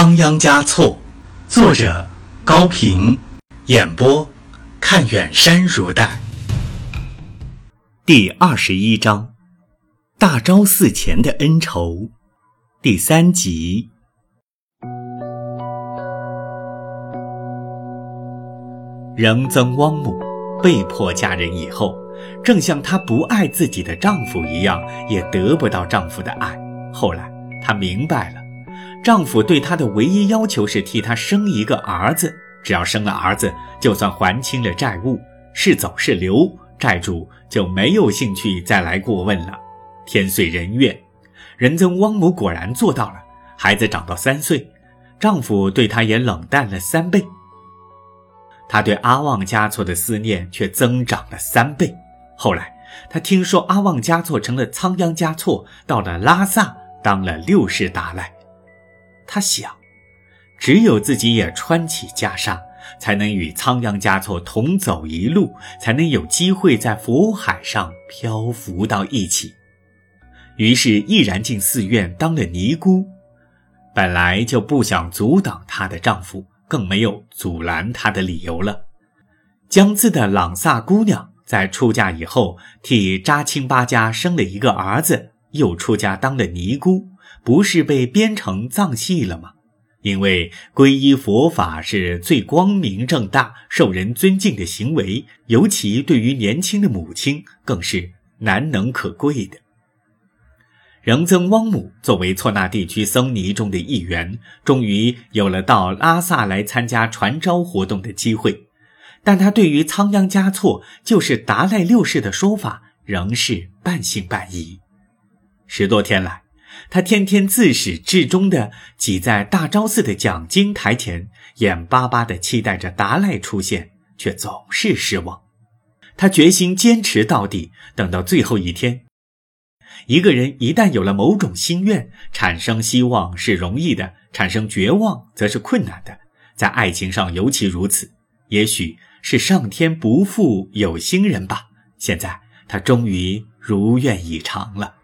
仓央嘉措，作者高平，演播看远山如黛。第二十一章，大昭寺前的恩仇，第三集。仁增汪母被迫嫁人以后，正像她不爱自己的丈夫一样，也得不到丈夫的爱。后来，她明白了。丈夫对她的唯一要求是替她生一个儿子，只要生了儿子，就算还清了债务，是走是留，债主就没有兴趣再来过问了。天遂人愿，仁增汪母果然做到了。孩子长到三岁，丈夫对她也冷淡了三倍。她对阿旺嘉措的思念却增长了三倍。后来，她听说阿旺嘉措成了仓央嘉措，到了拉萨当了六世达赖。他想，只有自己也穿起袈裟，才能与仓央嘉措同走一路，才能有机会在佛海上漂浮到一起。于是毅然进寺院当了尼姑。本来就不想阻挡她的丈夫，更没有阻拦她的理由了。江孜的朗萨姑娘在出嫁以后，替扎青巴家生了一个儿子，又出家当了尼姑。不是被编成藏戏了吗？因为皈依佛法是最光明正大、受人尊敬的行为，尤其对于年轻的母亲，更是难能可贵的。仁增汪母作为错那地区僧尼中的一员，终于有了到拉萨来参加传召活动的机会，但他对于仓央嘉措就是达赖六世的说法，仍是半信半疑。十多天来。他天天自始至终地挤在大昭寺的讲经台前，眼巴巴地期待着达赖出现，却总是失望。他决心坚持到底，等到最后一天。一个人一旦有了某种心愿，产生希望是容易的，产生绝望则是困难的。在爱情上尤其如此。也许是上天不负有心人吧。现在他终于如愿以偿了。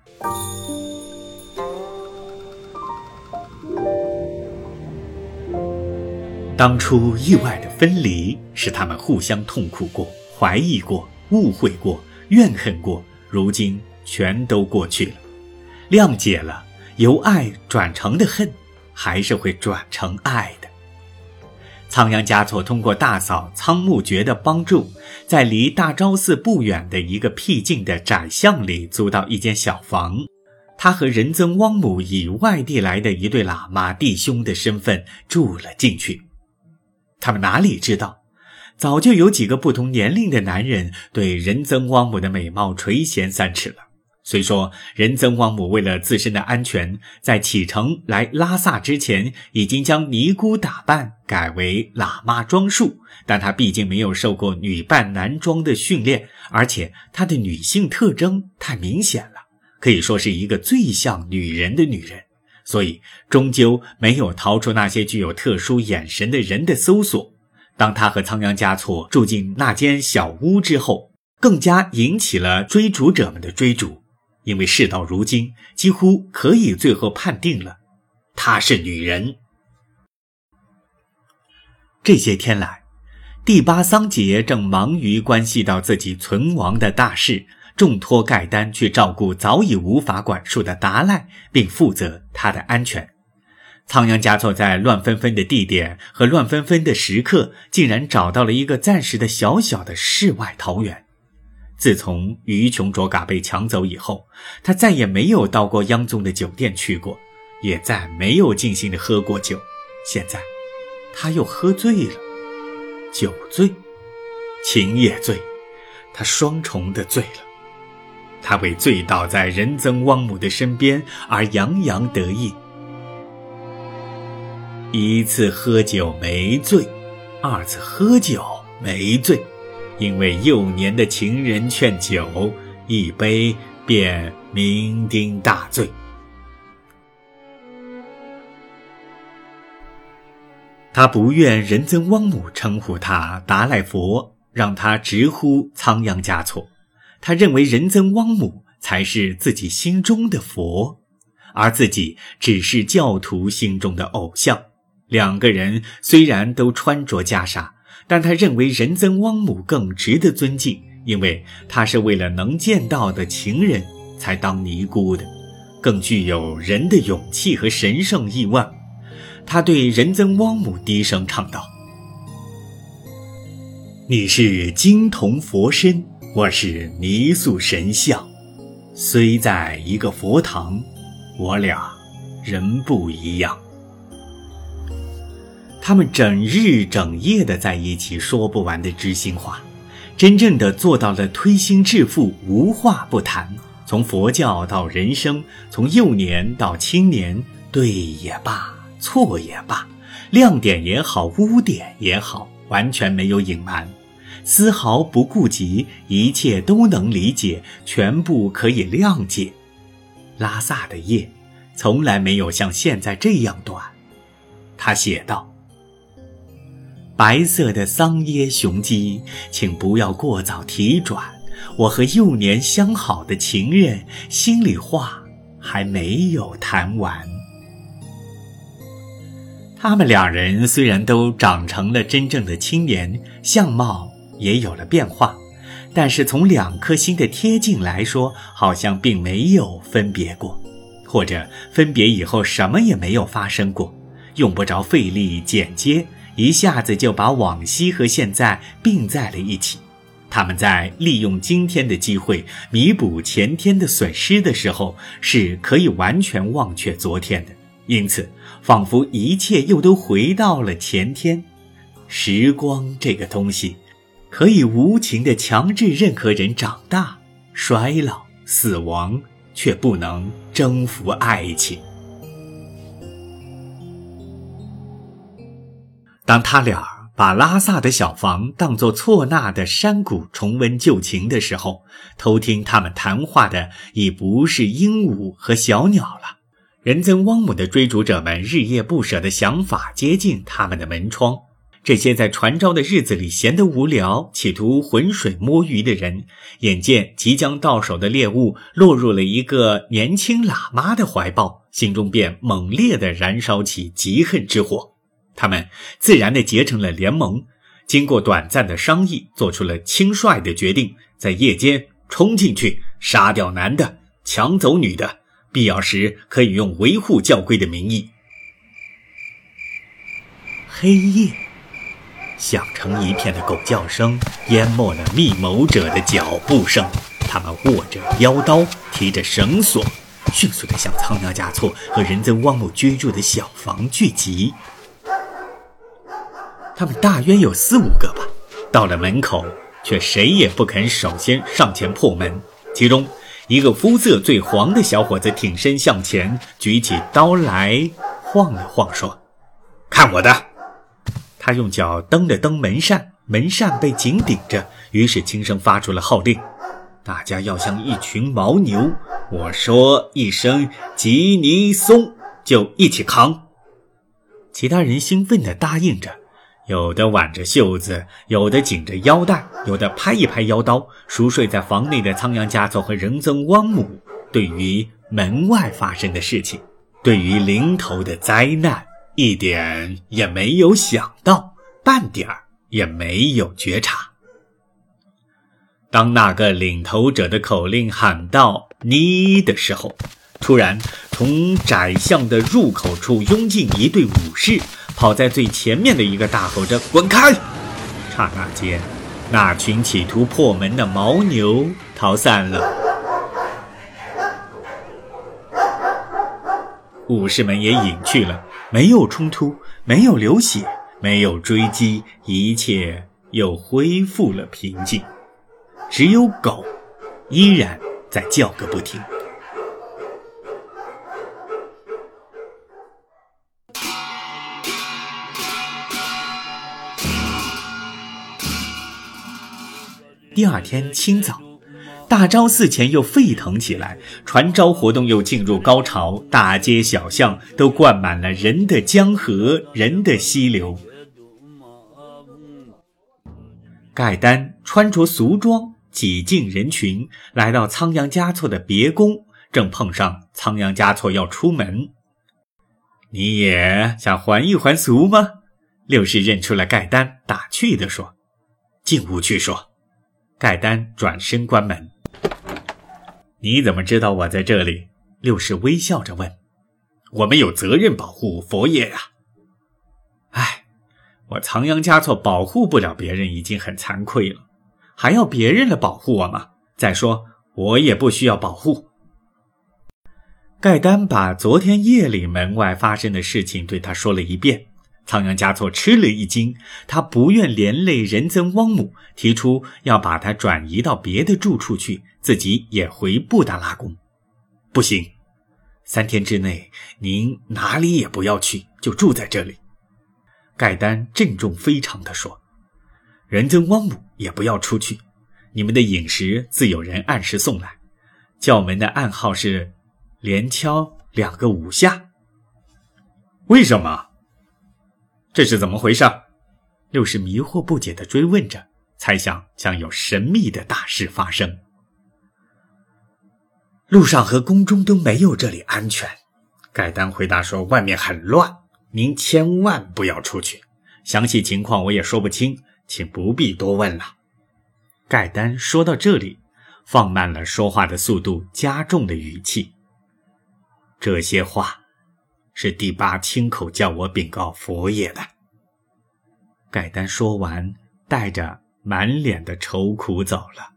当初意外的分离，使他们互相痛苦过、怀疑过、误会过、怨恨过，如今全都过去了，谅解了，由爱转成的恨，还是会转成爱的。仓央嘉措通过大嫂仓木觉的帮助，在离大昭寺不远的一个僻静的窄巷里租到一间小房，他和仁增汪母以外地来的一对喇嘛弟兄的身份住了进去。他们哪里知道，早就有几个不同年龄的男人对仁增旺姆的美貌垂涎三尺了。虽说仁增旺姆为了自身的安全，在启程来拉萨之前，已经将尼姑打扮改为喇嘛装束，但她毕竟没有受过女扮男装的训练，而且她的女性特征太明显了，可以说是一个最像女人的女人。所以，终究没有逃出那些具有特殊眼神的人的搜索。当他和仓央嘉措住进那间小屋之后，更加引起了追逐者们的追逐。因为事到如今，几乎可以最后判定了，她是女人。这些天来，第八桑杰正忙于关系到自己存亡的大事。重托盖丹去照顾早已无法管束的达赖，并负责他的安全。仓央嘉措在乱纷纷的地点和乱纷纷的时刻，竟然找到了一个暂时的小小的世外桃源。自从于琼卓嘎被抢走以后，他再也没有到过央宗的酒店去过，也再没有尽兴的喝过酒。现在，他又喝醉了，酒醉，情也醉，他双重的醉了。他为醉倒在仁增汪母的身边而洋洋得意。一次喝酒没醉，二次喝酒没醉，因为幼年的情人劝酒，一杯便酩酊大醉。他不愿仁增汪母称呼他达赖佛，让他直呼仓央嘉措。他认为仁增汪姆才是自己心中的佛，而自己只是教徒心中的偶像。两个人虽然都穿着袈裟，但他认为仁增汪姆更值得尊敬，因为他是为了能见到的情人才当尼姑的，更具有人的勇气和神圣意望。他对仁增汪姆低声唱道：“你是金铜佛身，我是泥塑神像，虽在一个佛堂，我俩人不一样。”他们整日整夜的在一起说不完的知心话，真正的做到了推心置腹、无话不谈。从佛教到人生，从幼年到青年，对也罢，错也罢，亮点也好，污点也好，完全没有隐瞒，丝毫不顾及，一切都能理解，全部可以谅解。拉萨的夜，从来没有像现在这样短。他写道。白色的桑耶雄鸡，请不要过早提转。我和幼年相好的情人，心里话还没有谈完。他们两人虽然都长成了真正的青年，相貌也有了变化，但是从两颗心的贴近来说，好像并没有分别过，或者分别以后什么也没有发生过，用不着费力剪接。一下子就把往昔和现在并在了一起。他们在利用今天的机会弥补前天的损失的时候，是可以完全忘却昨天的。因此，仿佛一切又都回到了前天。时光这个东西，可以无情地强制任何人长大、衰老、死亡，却不能征服爱情。当他俩把拉萨的小房当作错纳的山谷，重温旧情的时候，偷听他们谈话的已不是鹦鹉和小鸟了。仁增汪姆的追逐者们日夜不舍的想法接近他们的门窗。这些在传召的日子里闲得无聊，企图浑水摸鱼的人，眼见即将到手的猎物落入了一个年轻喇嘛的怀抱，心中便猛烈地燃烧起嫉恨之火。他们自然地结成了联盟，经过短暂的商议，做出了轻率的决定：在夜间冲进去，杀掉男的，抢走女的，必要时可以用维护教规的名义。黑夜，响成一片的狗叫声淹没了密谋者的脚步声。他们握着腰刀，提着绳索，迅速地向仓央嘉措和仁增汪姆居住的小房聚集。他们大约有四五个吧，到了门口，却谁也不肯首先上前破门。其中一个肤色最黄的小伙子挺身向前，举起刀来，晃了晃，说：“看我的！”他用脚蹬了蹬门扇，门扇被紧顶着，于是轻声发出了号令：“大家要像一群牦牛，我说一声吉尼松，就一起扛。”其他人兴奋地答应着。有的挽着袖子，有的紧着腰带，有的拍一拍腰刀。熟睡在房内的仓央嘉措和仁增汪姆，对于门外发生的事情，对于临头的灾难，一点也没有想到，半点也没有觉察。当那个领头者的口令喊到“你”的时候，突然从窄巷的入口处拥进一队武士。跑在最前面的一个大吼着：“滚开！”刹那间，那群企图破门的牦牛逃散了，武士们也隐去了。没有冲突，没有流血，没有追击，一切又恢复了平静。只有狗，依然在叫个不停。第二天清早，大昭寺前又沸腾起来，传召活动又进入高潮，大街小巷都灌满了人的江河，人的溪流。盖丹穿着俗装，挤进人群，来到仓央嘉措的别宫，正碰上仓央嘉措要出门。你也想还一还俗吗？六世认出了盖丹，打趣地说：“进屋去说。”盖丹转身关门。你怎么知道我在这里？六世微笑着问。我们有责任保护佛爷呀。哎，我仓央嘉措保护不了别人已经很惭愧了，还要别人来保护我吗？再说我也不需要保护。盖丹把昨天夜里门外发生的事情对他说了一遍，仓央嘉措吃了一惊，他不愿连累仁增汪姆，提出要把他转移到别的住处去，自己也回布达拉宫。不行，三天之内您哪里也不要去，就住在这里。盖丹郑重非常地说：“仁增汪姆也不要出去，你们的饮食自有人按时送来，教门的暗号是。”连敲两个五下，为什么？这是怎么回事？六是迷惑不解的追问着，猜想将有神秘的大事发生。路上和宫中都没有这里安全，盖丹回答说：“外面很乱，您千万不要出去。详细情况我也说不清，请不必多问了。”盖丹说到这里，放慢了说话的速度，加重了语气。这些话，是第八亲口叫我禀告佛爷的。盖丹说完，带着满脸的愁苦走了。